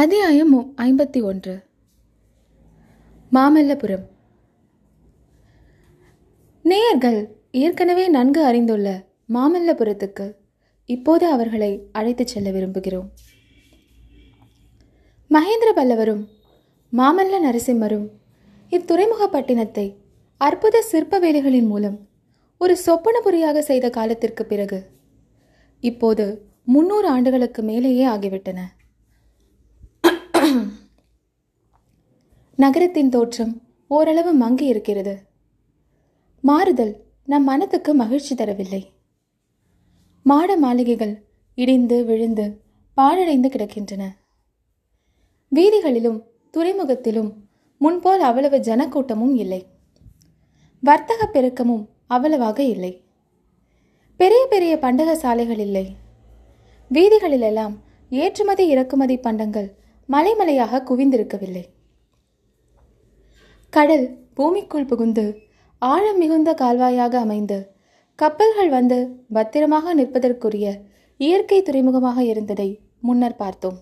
அத்தியாயம் ஐம்பத்தி ஒன்று. மாமல்லபுரம். நேயர்கள் ஏற்கனவே நன்கு அறிந்துள்ள மாமல்லபுரத்துக்கு இப்போது அவர்களை அழைத்துச் செல்ல விரும்புகிறோம். மகேந்திர பல்லவரும் மாமல்ல நரசிம்மரும் இத்துறைமுகப்பட்டினத்தை அற்புத சிற்ப வேலைகளின் மூலம் ஒரு சொப்பனபுரியாக செய்த காலத்திற்கு பிறகு இப்போது முன்னூறு ஆண்டுகளுக்கு மேலேயே ஆகிவிட்டன. நகரத்தின் தோற்றம் ஓரளவு மங்கி இருக்கிறது. மாறுதல் நம் மனத்துக்கு மகிழ்ச்சி தரவில்லை. மாட மாளிகைகள் இடிந்து விழுந்து பாழடைந்து கிடக்கின்றன. வீதிகளிலும் துறைமுகத்திலும் முன்போல் அவ்வளவு ஜனக்கூட்டமும் இல்லை. வர்த்தக பெருக்கமும் அவ்வளவாக இல்லை. பெரிய பெரிய பண்டக சாலைகள் இல்லை. வீதிகளிலெல்லாம் ஏற்றுமதி இறக்குமதி பண்டங்கள் மலைமலையாக குவிந்திருக்கவில்லை. கடல் பூமிக்குள் புகுந்து ஆழம் மிகுந்த கால்வாயாக அமைந்து கப்பல்கள் வந்து பத்திரமாக நிற்பதற்குரிய இயற்கை துறைமுகமாக இருந்ததை முன்னர் பார்த்தோம்.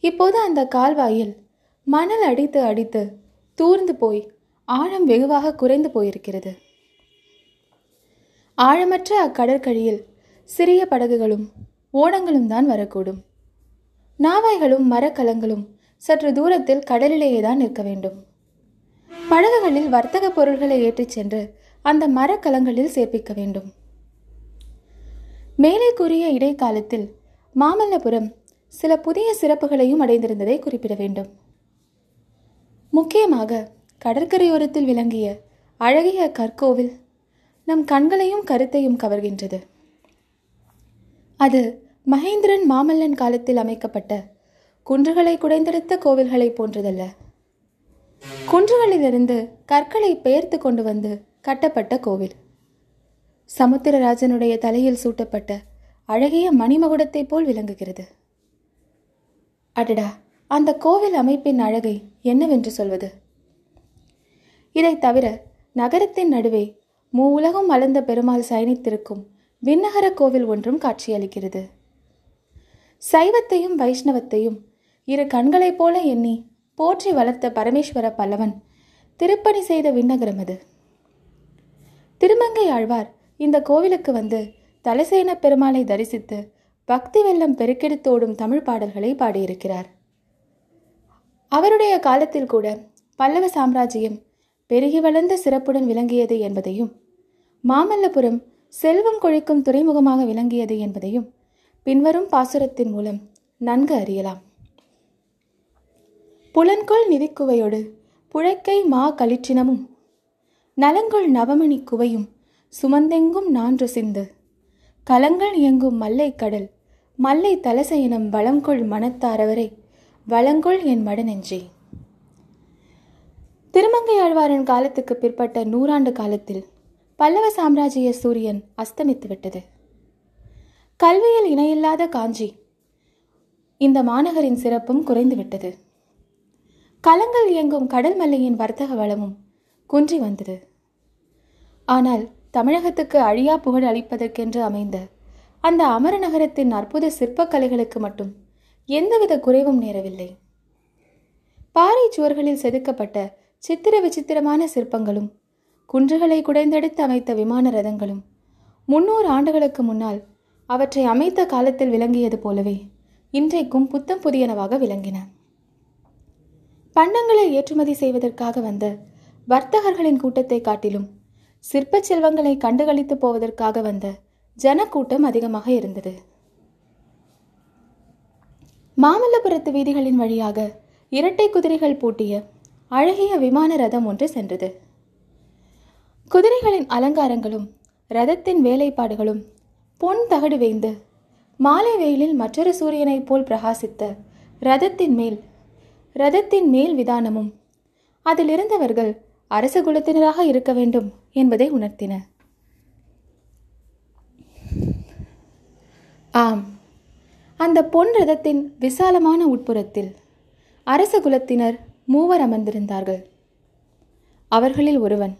இப்போது அந்த கால்வாயில் மணல் அடித்து அடித்து தூர்ந்து போய் ஆழம் வெகுவாக குறைந்து போயிருக்கிறது. ஆழமற்ற அக்கடற்கழியில் சிறிய படகுகளும் ஓடங்களும் தான் வரக்கூடும். நாவாய்களும் மரக்கலங்களும் சற்று தூரத்தில் கடலிலேயே தான் நிற்க வேண்டும். படகுகளில் வர்த்தக பொருள்களை ஏற்றிச் சென்று அந்த மரக்கலங்களில் சேர்ப்பிக்க வேண்டும். மேலே கூறிய இடைக்காலத்தில் மாமல்லபுரம் சில புதிய சிறப்புகளையும் அடைந்திருந்ததை குறிப்பிட வேண்டும். முக்கியமாக கடற்கரையோரத்தில் விளங்கிய அழகிய கற்கோவில் நம் கண்களையும் கருத்தையும் கவர்கின்றது. அது மகேந்திரன் மாமல்லன் காலத்தில் அமைக்கப்பட்ட குன்றுகளை குடைந்தெடுத்த கோவில்களைப் போன்றதல்ல. குன்றுகளிலிருந்து கற்களை பெயர்த்து கொண்டு வந்து கட்டப்பட்ட கோவில். சமுத்திரராஜனுடைய தலையில் சூட்டப்பட்ட அழகிய மணிமகுடத்தைப் போல் விளங்குகிறது. அடடா! அந்த கோவில் அமைப்பின் அழகை என்னவென்று சொல்வது? இதைத் தவிர நகரத்தின் நடுவே மூவுலகம் மலர்ந்த பெருமாள் சயனித்திருக்கும் விண்ணகர கோவில் ஒன்றும் காட்சியளிக்கிறது. சைவத்தையும் வைஷ்ணவத்தையும் இரு கண்களைப் போல எண்ணி போற்றி வளர்த்த பரமேஸ்வர பல்லவன். திருப்பணி செய்த விண்ணகரம் அது. திருமங்கை ஆழ்வார் இந்த கோவிலுக்கு வந்து தலசேன பெருமாளை தரிசித்து பக்தி வெள்ளம் பெருக்கெடுத்தோடும் தமிழ் பாடல்களை பாடியிருக்கிறார். அவருடைய காலத்தில் கூட பல்லவ சாம்ராஜ்யம் பெருகி வளர்ந்த சிறப்புடன் விளங்கியது என்பதையும் மாமல்லபுரம் செல்வம் கொழிக்கும் துறைமுகமாக விளங்கியது என்பதையும் பின்வரும் பாசுரத்தின் மூலம் நன்கு அறியலாம். புலன்கொள் நிதிக்குவையோடு புழைக்கை மா கலிற்றினமும். நலங்கொள் நவமணி குவையும் சுமந்தெங்கும் நான்று சிந்து. கலங்கள் இயங்கும் மல்லை கடல் மல்லை தலசையினம் வளங்கொள் மனத்தாரவரை வளங்கொள் என் மடநெஞ்சே. திருமங்கையாழ்வாரன் காலத்துக்கு பிற்பட்ட நூறாண்டு காலத்தில் பல்லவ சாம்ராஜ்ய சூரியன் அஸ்தமித்து விட்டது. கல்வியில் இணையில்லாத காஞ்சி இந்த மாநகரின் சிறப்பும் குறைந்துவிட்டது கலங்கள் இயங்கும் கடல் மல்லையின் வர்த்தக வளமும் குன்றி வந்தது. ஆனால் தமிழகத்துக்கு அழியா புகழ் அளிப்பதற்கென்று அமைந்த அந்த அமர நகரத்தின் அற்புத சிற்பக்கலைகளுக்கு மட்டும் எந்தவித குறைவும் நேரவில்லை. பாறை சுவர்களில் செதுக்கப்பட்ட சித்திர விசித்திரமான சிற்பங்களும் குன்றுகளை குடைந்தெடுத்து அமைத்த விமான ரதங்களும் முன்னூறு ஆண்டுகளுக்கு முன்னால் அவற்றை அமைத்த காலத்தில் விளங்கியது போலவே இன்றைக்கும் புத்தம் புதியனவாக விளங்கின. பண்டங்களை ஏற்றுமதி செய்வதற்காக வந்த வர்த்தகர்களின் கூட்டத்தை காட்டிலும் சிற்ப செல்வங்களை கண்டுகளித்து போவதற்காக வந்த ஜனக்கூட்டம் அதிகமாக இருந்தது. மாமல்லபுரத்து வீதிகளின் வழியாக இரட்டை குதிரைகள் பூட்டிய அழகிய விமான ரதம் ஒன்று சென்றது. குதிரைகளின் அலங்காரங்களும் ரதத்தின் வேலைப்பாடுகளும் பொன் தகடு வேய்ந்து மாலை வெயிலில் மற்றொரு சூரியனைப் போல் பிரகாசித்த ரதத்தின் மேல் ரதத்தின் மேல் விதானமும். அதிலிருந்தவர்கள் அரச குலத்தினராக இருக்க வேண்டும் என்பதை உணர்த்தின ஆம். அந்த பொன் ரதத்தின் விசாலமான உட்புறத்தில் அரச குலத்தினர் மூவர் அமர்ந்திருந்தார்கள். அவர்களில் ஒருவன்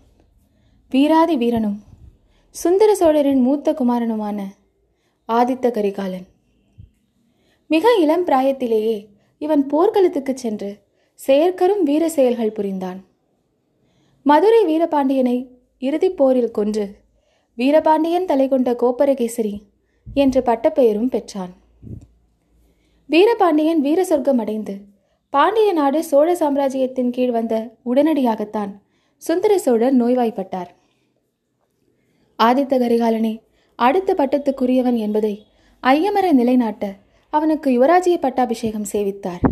வீராதி வீரனும் சுந்தர சோழரின் மூத்த குமாரனுமான ஆதித்த கரிகாலன். மிக இளம் பிராயத்திலேயே இவன் போர்க்களத்துக்கு சென்று செயற்கரும் வீர செயல்கள் புரிந்தான். மதுரை வீரபாண்டியனை இறுதிப் போரில் கொன்று வீரபாண்டியன் தலை கொண்ட கோப்பரகேசரி என்று பட்டப்பெயரும் பெற்றான். வீரபாண்டியன் வீர சொர்க்கம் அடைந்து பாண்டிய நாடு சோழ சாம்ராஜ்யத்தின் கீழ் வந்த உடனடியாகத்தான் சுந்தர சோழர் நோய்வாய்ப்பட்டார். ஆதித்த கரிகாலனே அடுத்த பட்டத்துக்குரியவன் என்பதை ஐயமர நிலைநாட்ட அவனுக்கு யுவராஜ்ய பட்டாபிஷேகம் சேவித்தார்.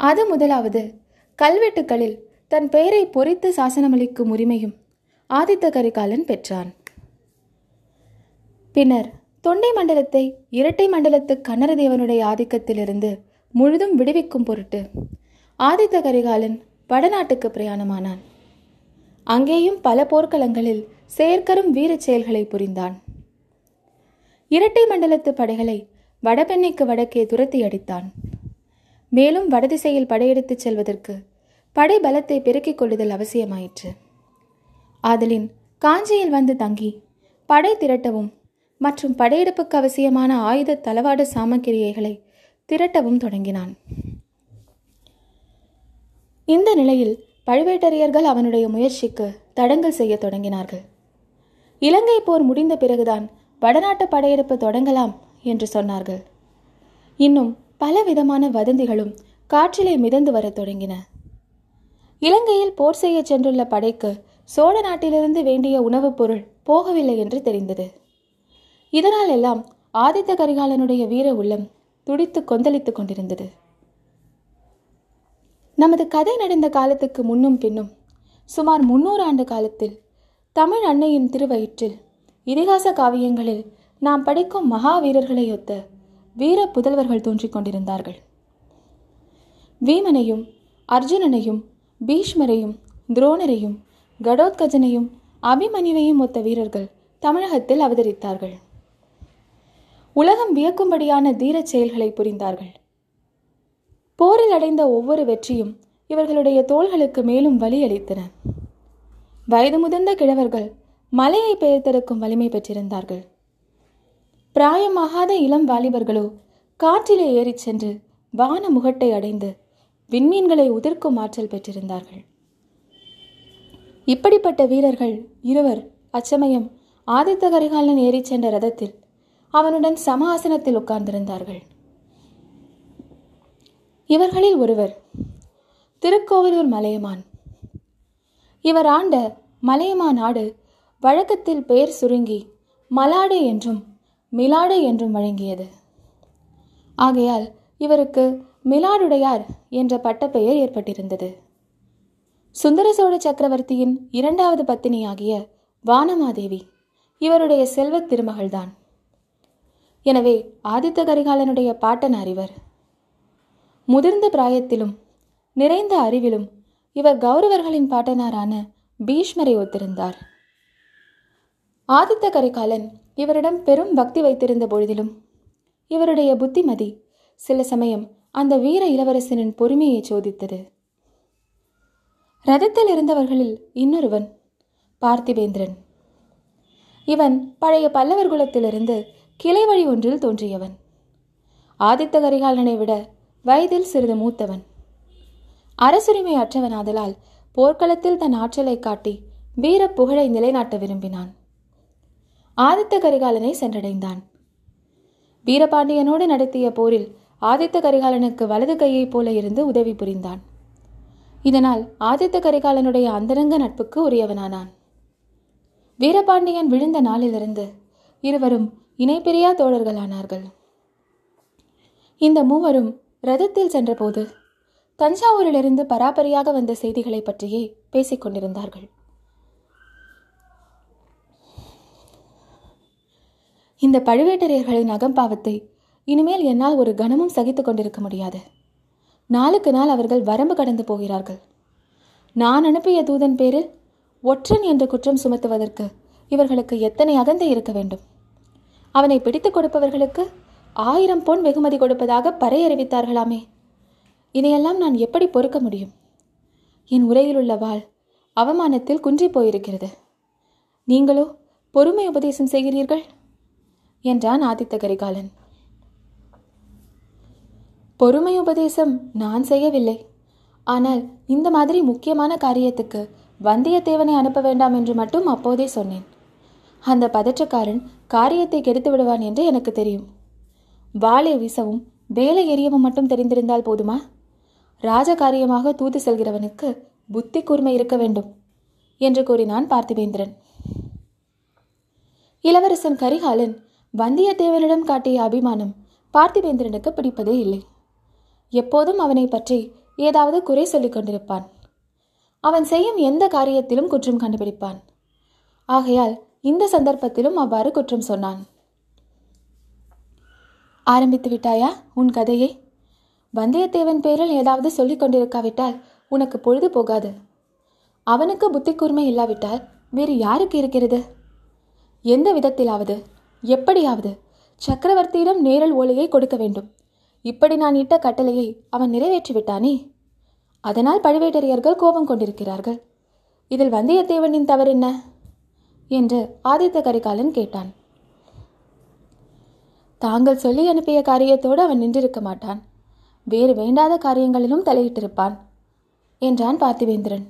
அது முதலாவது கல்வெட்டுக்களில் தன் பெயரை பொறித்து சாசனமளிக்கும் உரிமையும் ஆதித்த கரிகாலன் பெற்றான். பின்னர் தொண்டை மண்டலத்தை இரட்டை மண்டலத்து கன்னரதேவனுடைய ஆதிக்கத்திலிருந்து முழுதும் விடுவிக்கும் பொருட்டு ஆதித்த கரிகாலன் வடநாட்டுக்கு பிரயாணமானான். அங்கேயும் பல போர்க்களங்களில் செயற்கரும் வீரச் செயல்களை புரிந்தான். இரட்டை மண்டலத்து படைகளை வடபெண்ணைக்கு வடக்கே துரத்தி அடித்தான். மேலும் வடதிசையில் படையெடுத்துச் செல்வதற்கு படை பலத்தை பெருக்கிக் கொள்ளுதல் அவசியமாயிற்று. ஆதலின் காஞ்சியில் வந்து தங்கி படை திரட்டவும் மற்றும் படையெடுப்புக்கு அவசியமான ஆயுத தளவாட சாமக்கிரியைகளை திரட்டவும் தொடங்கினான். இந்த நிலையில் பழுவேட்டரையர்கள் அவனுடைய முயற்சிக்கு தடங்கல் செய்ய தொடங்கினார்கள். இலங்கை போர் முடிந்த பிறகுதான் வடநாட்டு படையெடுப்பு தொடங்கலாம் என்று சொன்னார்கள். இன்னும் பல விதமான வதந்திகளும் காற்றிலே மிதந்து வரத் தொடங்கின. இலங்கையில் போர் செய்ய சென்றுள்ள படைக்கு சோழ நாட்டிலிருந்து வேண்டிய உணவுப் பொருள் போகவில்லை என்று தெரிந்தது. இதனால் எல்லாம் ஆதித்த கரிகாலனுடைய வீர உள்ளம் துடித்து கொந்தளித்துக் கொண்டிருந்தது. நமது கதை நடந்த காலத்துக்கு முன்னும் பின்னும் சுமார் முன்னூறு ஆண்டு காலத்தில் தமிழ் அன்னையின் திருவயிற்றில் இதிகாச காவியங்களில் நாம் படிக்கும் மகாவீரர்களையொத்த வீர புதல்வர்கள் தோன்றிக் கொண்டிருந்தார்கள். வீமனையும் அர்ஜுனனையும் பீஷ்மரையும் துரோணரையும் கடோத்கஜனையும் அபிமன்யுவையும் ஒத்த வீரர்கள் தமிழகத்தில் அவதரித்தார்கள். உலகம் வியக்கும்படியான தீரச் செயல்களை புரிந்தார்கள். போரில் அடைந்த ஒவ்வொரு வெற்றியும் இவர்களுடைய தோள்களுக்கு மேலும் வலி அளித்தன. வயது முதிர்ந்த கிழவர்கள் மலையை பெயர்த்தெடுக்கும் வலிமை பெற்றிருந்தார்கள். பிராயமாகாத இளம் வாலிபர்களோ காற்றிலே ஏறிச் சென்று வான முகட்டை அடைந்து விண்மீன்களை உதிர்க்கும் ஆற்றல் பெற்றிருந்தார்கள். இப்படிப்பட்ட வீரர்கள் இருவர் அச்சமயம் ஆதித்த கரிகாலன் ஏறிச் சென்ற ரதத்தில் அவனுடன் சம ஆசனத்தில் உட்கார்ந்திருந்தார்கள். இவர்களில் ஒருவர் திருக்கோவலூர் மலையமான். இவர் ஆண்ட மலையமா நாடு வழக்கத்தில் பெயர் சுருங்கி மலாடு என்றும் மிலாடு என்றும் வழங்கியது. ஆகையால் இவருக்கு மிலாடுடையார் என்ற பட்டப்பெயர் ஏற்பட்டிருந்தது. சுந்தர சோழ சக்கரவர்த்தியின் இரண்டாவது பத்தினியாகிய வானமாதேவி இவருடைய செல்வத் திருமகள்தான். எனவே ஆதித்த கரிகாலனுடைய பாட்டனார் இவர். முதிர்ந்த பிராயத்திலும் நிறைந்த அறிவிலும் இவர் கௌரவர்களின் பாட்டனாரான பீஷ்மரை ஒத்திருந்தார். ஆதித்த கரிகாலன் இவரிடம் பெரும் பக்தி வைத்திருந்த பொழுதிலும். இவருடைய புத்திமதி சில சமயம் அந்த வீர இளவரசனின் பொறுமையை சோதித்தது. ரதத்தில் இருந்தவர்களில் இன்னொருவன் பார்த்திபேந்திரன். இவன் பழைய பல்லவர் குலத்திலிருந்து கிளை வழி ஒன்றில் தோன்றியவன். ஆதித்த கரிகாலனை விட வயதில் சிறிது மூத்தவன். அரசுரிமை அற்றவனாதலால் போர்க்களத்தில் தன் ஆற்றலை காட்டி வீர புகழை நிலைநாட்ட விரும்பினான். ஆதித்த கரிகாலனை சென்றடைந்தான். வீரபாண்டியனோடு நடத்திய போரில் ஆதித்த கரிகாலனுக்கு வலது கையைப் போல இருந்து உதவி புரிந்தான். இதனால் ஆதித்த கரிகாலனுடைய அந்தரங்க நட்புக்கு உரியவனானான். வீரபாண்டியன் விழுந்த நாளிலிருந்து இருவரும் இணைப்பிரியா தோழர்களானார்கள். இந்த மூவரும் ரதத்தில் சென்றபோது தஞ்சாவூரிலிருந்து பராபரியாக வந்த செய்திகளை பற்றியே பேசிக் இந்த பழுவேட்டரையர்களின் அகம்பாவத்தை இனிமேல் என்னால் ஒரு கணமும் சகித்து கொண்டிருக்க முடியாது. நாளுக்கு நாள் அவர்கள் வரம்பு கடந்து போகிறார்கள். நான் அனுப்பிய தூதன் பேரில் ஒற்றன் என்று குற்றம் சுமத்துவதற்கு இவர்களுக்கு எத்தனை அகந்தை இருக்க வேண்டும்? அவனை பிடித்துக் கொடுப்பவர்களுக்கு ஆயிரம் பொன் வெகுமதி கொடுப்பதாக பறை அறிவித்தார்களாமே இதையெல்லாம் நான் எப்படி பொறுக்க முடியும்? என் உரையில் உள்ள வாள் அவமானத்தில் குன்றி போயிருக்கிறது. நீங்களோ பொறுமை உபதேசம் செய்கிறீர்கள்? என்றான் ஆதித்த கரிகாலன். பொறுமை உபதேசம் நான் செய்யவில்லை. ஆனால் இந்த மாதிரி முக்கியமான காரியத்துக்கு வந்தியத்தேவனை அனுப்ப வேண்டாம் என்று மட்டும் அப்போதே சொன்னேன். அந்த பதற்றக்காரன் காரியத்தை கெடுத்து விடுவான் என்று எனக்கு தெரியும். வாளை வீசவும் வேலை எரியவும் மட்டும் தெரிந்திருந்தால் போதுமா? ராஜகாரியமாக தூது செல்கிறவனுக்கு புத்தி கூர்மை இருக்க வேண்டும் என்று கூறினான் பார்த்திபேந்திரன். இளவரசன் கரிகாலன் வந்தியத்தேவனிடம் காட்டிய அபிமானம் பார்த்திவேந்திரனுக்கு பிடிப்பதே இல்லை. எப்போதும் அவனை பற்றி ஏதாவது குறை சொல்லிக் கொண்டிருப்பான். அவன் செய்யும் எந்த காரியத்திலும் குற்றம் கண்டுபிடிப்பான். ஆகையால் இந்த சந்தர்ப்பத்திலும் அவ்வாறு குற்றம் சொன்னான். ஆரம்பித்து விட்டாயா உன் கதையை? வந்தியத்தேவன் பேரில் ஏதாவது சொல்லிக் கொண்டிருக்காவிட்டால் உனக்கு பொழுது போகாது. அவனுக்கு புத்தி கூர்மை இல்லாவிட்டால் வேறு யாருக்கு இருக்கிறது? எந்த விதத்திலாவது எப்படியாவது சக்கரவர்த்தியிடம் நேரல் ஓலையை கொடுக்க வேண்டும். இப்படி நான் இட்ட கட்டளையை அவன் நிறைவேற்றி விட்டானே அதனால் பழுவேட்டரையர்கள் கோபம் கொண்டிருக்கிறார்கள். இதில் வந்தியத்தேவனின் தவறென்ன என்று ஆதித்த கரிகாலன் கேட்டான். தாங்கள் சொல்லி அனுப்பிய காரியத்தோடு அவன் நின்றிருக்க மாட்டான். வேறு வேண்டாத காரியங்களிலும் தலையிட்டிருப்பான் என்றான் பார்த்திவேந்திரன்.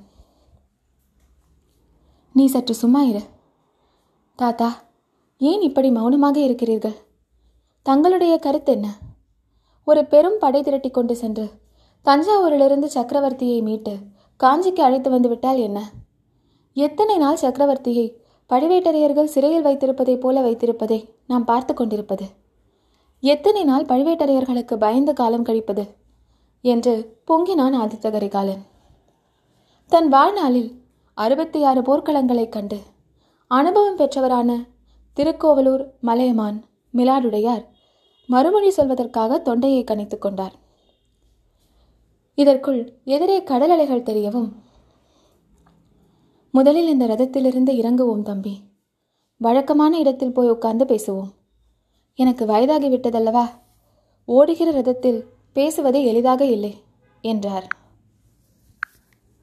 நீ சற்று சும்மா இரு. தாத்தா ஏன் இப்படி மௌனமாக இருக்கிறீர்கள்? தங்களுடைய கருத்து என்ன? ஒரு பெரும் படை திரட்டி கொண்டு சென்று தஞ்சாவூரிலிருந்து சக்கரவர்த்தியை மீட்டு காஞ்சிக்கு அழைத்து வந்துவிட்டால் என்ன? எத்தனை நாள் சக்கரவர்த்தியை பழுவேட்டரையர்கள் சிறையில் வைத்திருப்பதைப் போல வைத்திருப்பதை நாம் பார்த்து கொண்டிருப்பது? எத்தனை நாள் பழுவேட்டரையர்களுக்கு பயந்து காலம் கழிப்பது? என்று பொங்கினான் ஆதித்த கரிகாலன். தன் வாழ்நாளில் அறுபத்தி ஆறு போர்க்களங்களைக் கண்டு அனுபவம் பெற்றவரான திருக்கோவலூர் மலையமான் மிலாடுடையார் மறுமொழி சொல்வதற்காக தொண்டையை கணித்துக் கொண்டார். இதற்குள் எதிரே கடல் அலைகள் தெரியவும் முதலில் இந்த ரதத்திலிருந்து இறங்குவோம் தம்பி. வழக்கமான இடத்தில் போய் உட்கார்ந்து பேசுவோம். எனக்கு வயதாகி விட்டதல்லவா? ஓடுகிற ரதத்தில் பேசுவது எளிதாக இல்லை என்றார்.